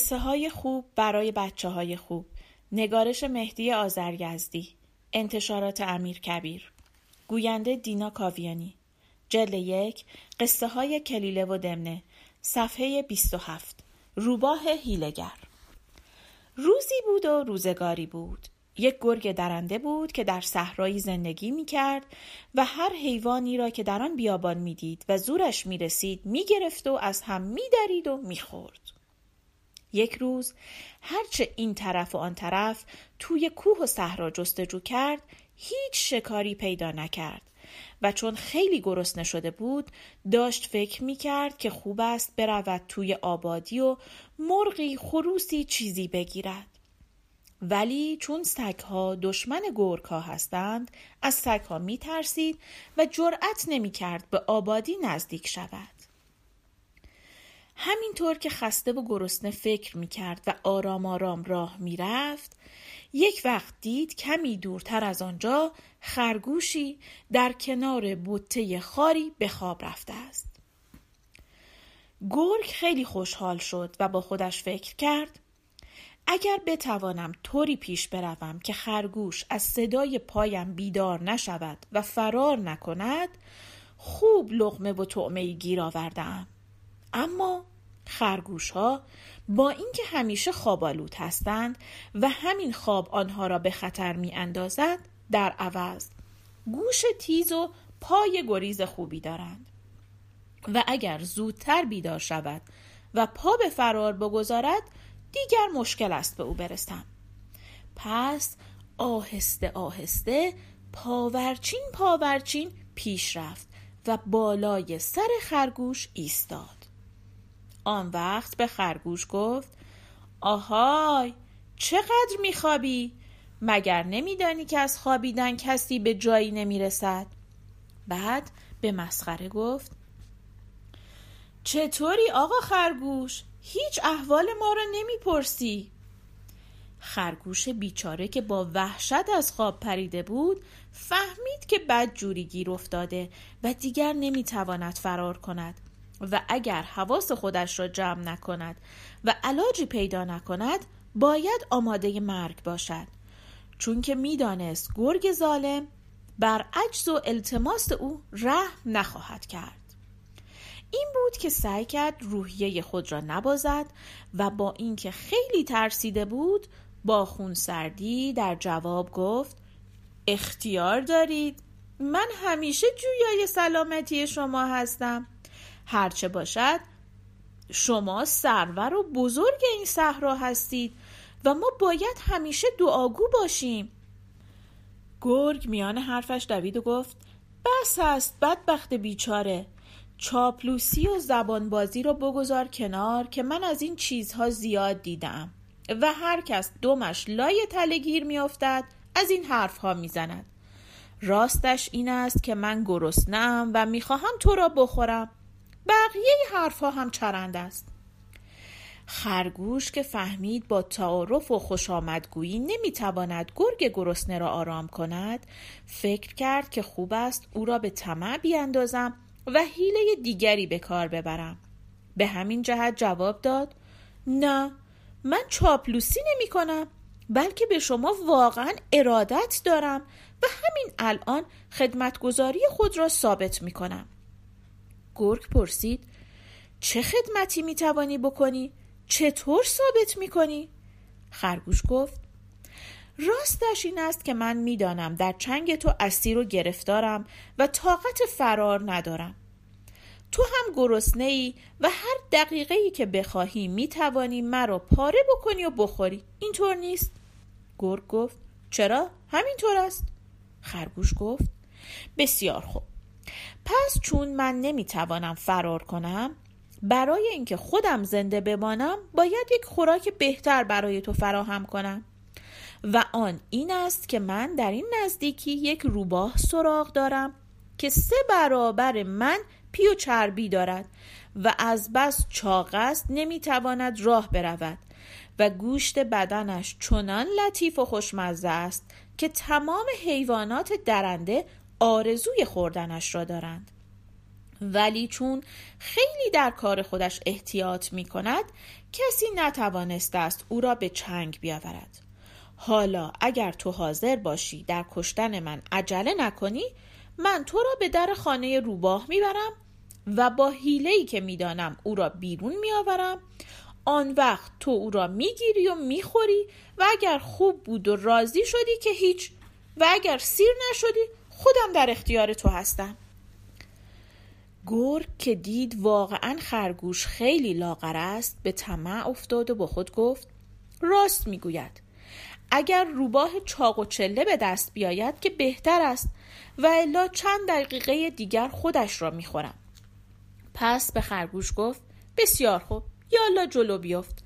قصه های خوب برای بچه های خوب. نگارش مهدی آزرگزدی انتشارات امیر کبیر. گوینده دینا کاویانی. جلد یک قصه های کلیله و دمنه. صفحه 27 روباه هیلگر روزی بود و روزگاری بود. یک گرگ درنده بود که در صحرایی زندگی می کرد و هر حیوانی را که در آن بیابان می‌دید و زورش می رسید می گرفت و از هم می درید و می خورد. یک روز هرچه این طرف و آن طرف توی کوه و صحرا جستجو کرد هیچ شکاری پیدا نکرد. و چون خیلی گرسنه شده بود داشت فکر می کرد که خوب است برود توی آبادی و مرغی خروسی چیزی بگیرد. ولی چون سگها دشمن گرگها هستند از سگها می ترسید و جرأت نمی کرد به آبادی نزدیک شود. همینطور که خسته و گرسنه فکر می کرد و آرام آرام راه می رفت یک وقت دید کمی دورتر از آنجا خرگوشی در کنار بوته خاری به خواب رفته است. گرگ خیلی خوشحال شد و با خودش فکر کرد اگر بتوانم طوری پیش بروم که خرگوش از صدای پایم بیدار نشود و فرار نکند خوب لغمه و طعمه گیر آوردم اما خرگوش ها با اینکه همیشه خوابالود هستند و همین خواب آنها را به خطر می اندازد در عوض گوش تیز و پای گریز خوبی دارند. و اگر زودتر بیدار شود و پا به فرار بگذارد دیگر مشکل است به او برسم. پس آهسته آهسته پاورچین پاورچین پیش رفت و بالای سر خرگوش ایستاد. آن وقت به خرگوش گفت آهای چقدر میخوابی؟ مگر نمیدانی که از خوابیدن کسی به جایی نمی‌رسد؟ بعد به مسخره گفت چطوری آقا خرگوش؟ هیچ احوال ما را نمی‌پرسی خرگوش بیچاره که با وحشت از خواب پریده بود فهمید که بد جوری گیر افتاده و دیگر نمی‌تواند فرار کند و اگر حواس خودش را جمع نکند و علاجی پیدا نکند باید آماده مرگ باشد. چون که می‌دانست گرگ ظالم بر عجز و التماس او رحم نخواهد کرد. این بود که سعی کرد روحیه خود را نبازد و با اینکه خیلی ترسیده بود با خونسردی در جواب گفت اختیار دارید. من همیشه جویای سلامتی شما هستم. هرچه باشد. شما سرور و بزرگ این صحرا هستید و ما باید همیشه دعاگو باشیم. گرگ میان حرفش دوید و گفت بس است بدبخت بیچاره. چاپلوسی و زبانبازی رو بگذار کنار که من از این چیزها زیاد دیدم و هر کس دومش لای تلگیر میافتد از این حرفها می‌زند. راستش این است که من گرسنم و می‌خواهم تو را بخورم. بقیه حرفها هم چرند است. خرگوش که فهمید با تعارف و خوش آمدگویی نمی‌تواند گرگ گرسنه را آرام کند فکر کرد که خوب است او را به طمع بیاندازم و حیله دیگری به کار ببرم. به همین جهت جواب داد نه من چاپلوسی نمی کنم بلکه به شما واقعا ارادت دارم و همین الان خدمتگذاری خود را ثابت می کنم گرگ پرسید چه خدمتی می توانی بکنی؟ چطور ثابت می کنی؟ خرگوش گفت راستش این است که من می‌دانم در چنگ تو اسیر و گرفتارم و طاقت فرار ندارم. تو هم گرسنه ای و هر دقیقه ای که بخواهی می توانی مرا پاره بکنی و بخوری. اینطور نیست. گرگ گفت چرا؟ همینطور است. خرگوش گفت بسیار خوب. پس چون من نمی‌توانم فرار کنم برای اینکه خودم زنده بمانم باید یک خوراک بهتر برای تو فراهم کنم. و آن این است که من در این نزدیکی یک روباه سراغ دارم که سه برابر من پی و چربی دارد و از بس چاق است نمی‌تواند راه برود و گوشت بدنش چنان لطیف و خوشمزه است که تمام حیوانات درنده آرزوی خوردنش را دارند. ولی چون خیلی در کار خودش احتیاط می کند کسی نتوانسته است او را به چنگ بیاورد. حالا اگر تو حاضر باشی در کشتن من عجله نکنی من تو را به در خانه روباه می‌برم و با حیله‌ای که می‌دانم او را بیرون میآورم آن وقت تو او را می‌گیری و می‌خوری و اگر خوب بود و راضی شدی که هیچ و اگر سیر نشدی خودم در اختیار تو هستم. گرگ که دید واقعا خرگوش خیلی لاغر است به طمع افتاد و با خود گفت راست می‌گوید. اگر روباه چاق و چله به دست بیاید که بهتر است و الا چند دقیقه دیگر خودش را می‌خورم. پس به خرگوش گفت بسیار خوب یالا جلو بیفت.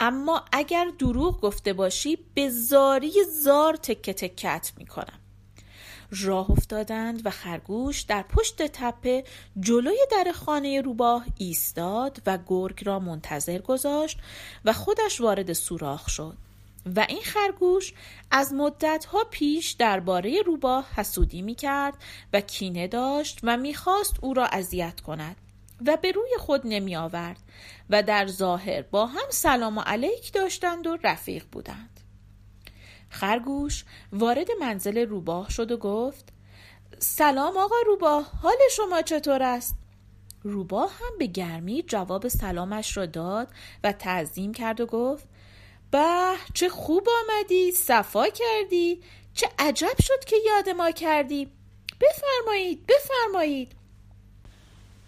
اما اگر دروغ گفته باشی به زاری زار تکه تکت می‌کنم. راه افتادند و خرگوش در پشت تپه جلوی در خانه روباه ایستاد و گرگ را منتظر گذاشت و خودش وارد سوراخ شد. و این خرگوش از مدتها پیش درباره روباه حسودی می کرد و کینه داشت و می‌خواست او را اذیت کند و به روی خود نمی آورد و در ظاهر با هم سلام و علیک داشتند و رفیق بودند. خرگوش وارد منزل روباه شد و گفت سلام آقا روباه حال شما چطور است؟ روباه هم به گرمی جواب سلامش را داد و تعظیم کرد و گفت به چه خوب آمدی صفا کردی چه عجب شد که یاد ما کردی بفرمایید بفرمایید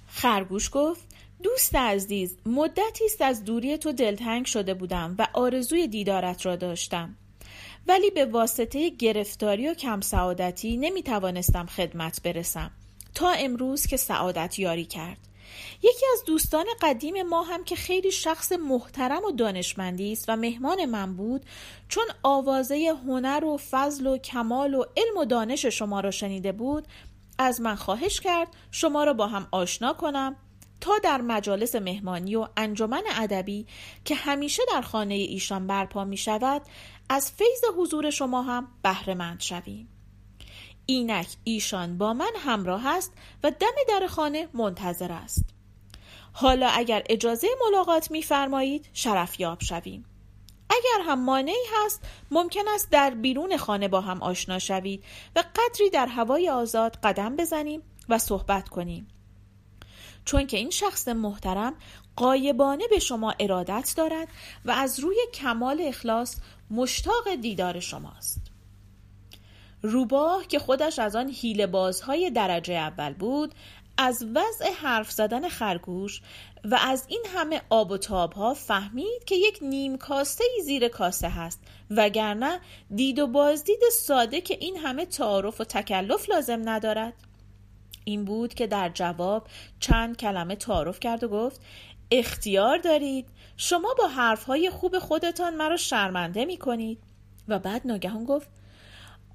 خرگوش گفت دوست عزیز مدتی است از دوری تو دلتنگ شده بودم و آرزوی دیدارت را داشتم ولی به واسطه گرفتاری و کم سعادتی نمی توانستم خدمت برسم. تا امروز که سعادت یاری کرد. یکی از دوستان قدیم ما هم که خیلی شخص محترم و دانشمندی است و مهمان من بود چون آوازه هنر و فضل و کمال و علم و دانش شما را شنیده بود از من خواهش کرد شما را با هم آشنا کنم تا در مجالس مهمانی و انجمن ادبی که همیشه در خانه ایشان برپا می شود از فیض حضور شما هم بهرهمند شویم. اینک ایشان با من همراه است و دم در خانه منتظر است. حالا اگر اجازه ملاقات میفرمایید شرفیاب شویم. اگر هم مانعی هست ممکن است در بیرون خانه با هم آشنا شوید و قدری در هوای آزاد قدم بزنیم و صحبت کنیم. چون که این شخص محترم قایبانه به شما ارادت دارد و از روی کمال اخلاص مشتاق دیدار شماست. روباه که خودش از آن هیل بازهای درجه اول بود از وضع حرف زدن خرگوش و از این همه آب و تاب ها فهمید که یک نیم کاسه ای زیر کاسه هست وگرنه دید و بازدید ساده که این همه تعارف و تکلف لازم ندارد. این بود که در جواب چند کلمه تعارف کرد و گفت اختیار دارید. شما با حرفهای خوب خودتان مرا شرمنده می کنید و بعد ناگهان گفت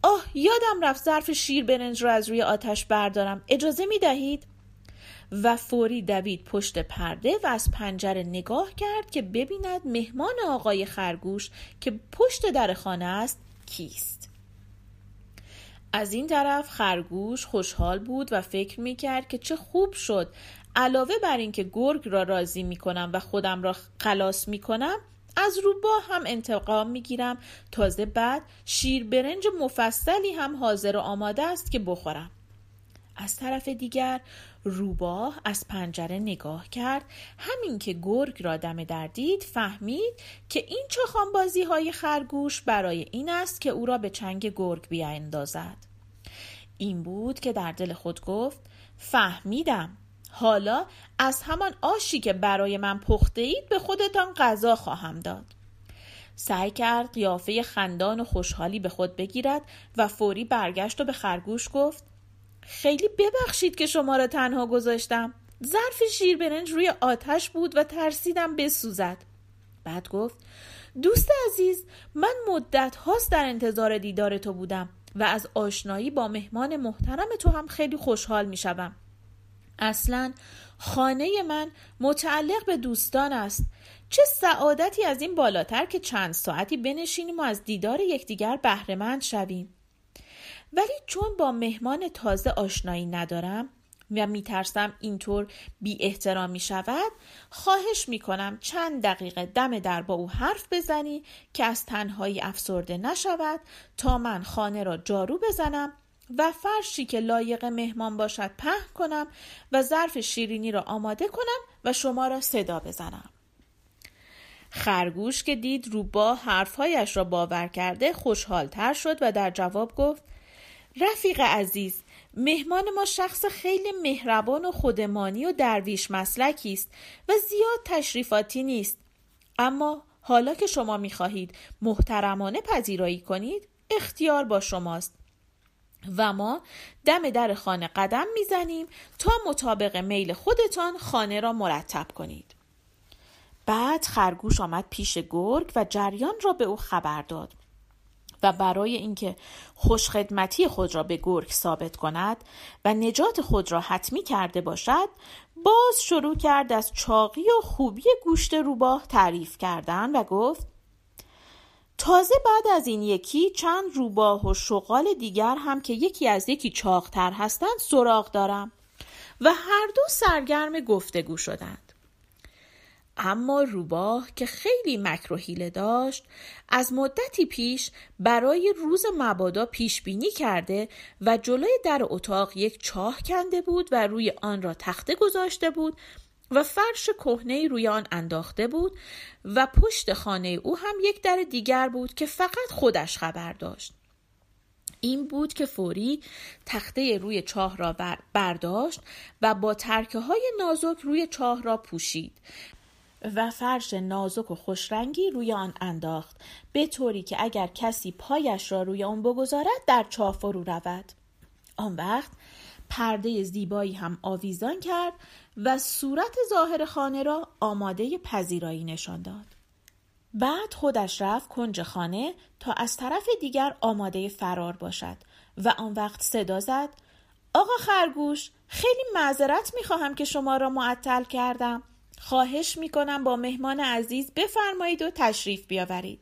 آه یادم رفت ظرف شیر برنج رو از روی آتش بردارم. اجازه می دهید؟ و فوری دوید پشت پرده و از پنجره نگاه کرد که ببیند مهمان آقای خرگوش که پشت در خانه است کیست. از این طرف خرگوش خوشحال بود و فکر می کرد که چه خوب شد. علاوه بر اینکه گرگ را راضی می کنم و خودم را خلاص می کنم از روباه هم انتقام می‌گیرم. تازه بعد شیر برنج مفصلی هم حاضر و آماده است که بخورم. از طرف دیگر روباه از پنجره نگاه کرد. همین که گرگ را دم در دید فهمید که این چخان بازی های خرگوش برای این است که او را به چنگ گرگ بیاندازد. این بود که در دل خود گفت فهمیدم. حالا از همان آشی که برای من پخته اید به خودتان غذا خواهم داد. سعی کرد قیافه خندان و خوشحالی به خود بگیرد و فوری برگشت و به خرگوش گفت خیلی ببخشید که شما را تنها گذاشتم. ظرف شیر برنج روی آتش بود و ترسیدم بسوزد. بعد گفت دوست عزیز من مدت هاست در انتظار دیدار تو بودم و از آشنایی با مهمان محترم تو هم خیلی خوشحال می شدم. اصلا خانه من متعلق به دوستان است. چه سعادتی از این بالاتر که چند ساعتی بنشینیم و از دیدار یکدیگر بهرهمند شویم. ولی چون با مهمان تازه آشنایی ندارم و میترسم اینطور بی احترامی شود خواهش می‌کنم چند دقیقه دم در با او حرف بزنی که از تنهایی افسرده نشود تا من خانه را جارو بزنم و فرشی که لایق مهمان باشد پهن کنم و ظرف شیرینی را آماده کنم و شما را صدا بزنم. خرگوش که دید روبا حرفهایش را باور کرده خوشحالتر شد و در جواب گفت رفیق عزیز مهمان ما شخص خیلی مهربان و خودمانی و درویش مسلکی است و زیاد تشریفاتی نیست. اما حالا که شما می‌خواهید محترمانه پذیرایی کنید اختیار با شماست. و ما دم در خانه قدم می‌زنیم تا مطابق میل خودتان خانه را مرتب کنید. بعد خرگوش آمد پیش گرگ و جریان را به او خبر داد. و برای اینکه خوشخدمتی خود را به گرگ ثابت کند و نجات خود را حتمی کرده باشد باز شروع کرد از چاقی و خوبی گوشت روباه تعریف کردن و گفت تازه بعد از این یکی چند روباه و شغال دیگر هم که یکی از یکی چاقتر هستند سراغ دارم و هر دو سرگرم گفتگو شدند. اما روباه که خیلی مکر و حیله داشت از مدتی پیش برای روز مبادا پیش بینی کرده و جلوی در اتاق یک چاه کنده بود و روی آن را تخته گذاشته بود و فرش کهنه روی آن انداخته بود و پشت خانه او هم یک در دیگر بود که فقط خودش خبر داشت. این بود که فوری تخته روی چاه را برداشت و با ترکه های نازک روی چاه را پوشید. و فرش نازک و خوشرنگی روی آن انداخت به طوری که اگر کسی پایش را روی آن بگذارد در چاه فرو رود. آن وقت پرده زیبایی هم آویزان کرد و صورت ظاهر خانه را آماده پذیرایی نشان داد. بعد خودش رفت کنج خانه تا از طرف دیگر آماده فرار باشد و آن وقت صدا زد آقا خرگوش خیلی معذرت می‌خواهم که شما را معطل کردم. خواهش می‌کنم با مهمان عزیز بفرمایید و تشریف بیاورید.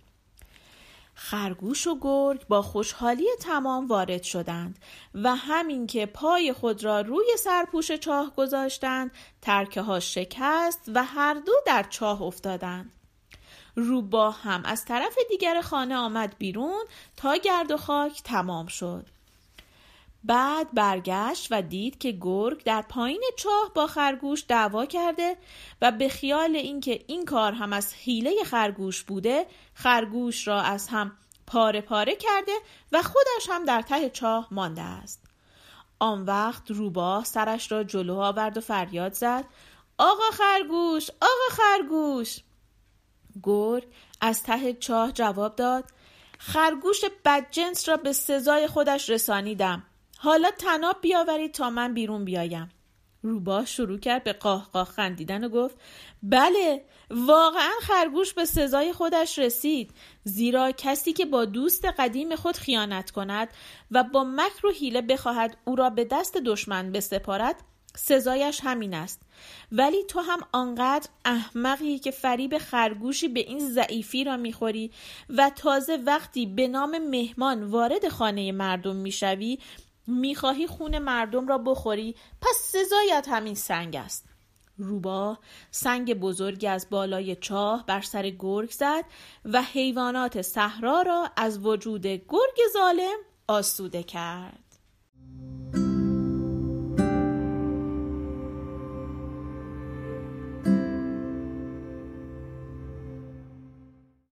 خرگوش و گرگ با خوشحالی تمام وارد شدند و همین که پای خود را روی سرپوش چاه گذاشتند ترکه ها شکست و هر دو در چاه افتادند. روبا هم از طرف دیگر خانه آمد بیرون تا گرد و خاک تمام شد. بعد برگشت و دید که گرگ در پایین چاه با خرگوش دعوا کرده و به خیال اینکه این کار هم از حیله خرگوش بوده خرگوش را از هم پاره پاره کرده و خودش هم در ته چاه مانده است. آن وقت روباه سرش را جلو آورد و فریاد زد آقا خرگوش آقا خرگوش! گرگ از ته چاه جواب داد خرگوش بدجنس را به سزای خودش رسانیدم. حالا تناب بیاورید تا من بیرون بیایم. روباه شروع کرد به قاه خندیدن و گفت بله واقعا خرگوش به سزای خودش رسید. زیرا کسی که با دوست قدیم خود خیانت کند و با مکر و حیله بخواهد او را به دست دشمن بسپارد سزایش همین است. ولی تو هم آنقدر احمقی که فریب خرگوشی به این ضعیفی را می‌خوری و تازه وقتی به نام مهمان وارد خانه مردم می‌شوی می‌خواهی خون مردم را بخوری پس سزایت همین سنگ است. روبا سنگ بزرگی از بالای چاه بر سر گرگ زد و حیوانات صحرا را از وجود گرگ ظالم آسوده کرد.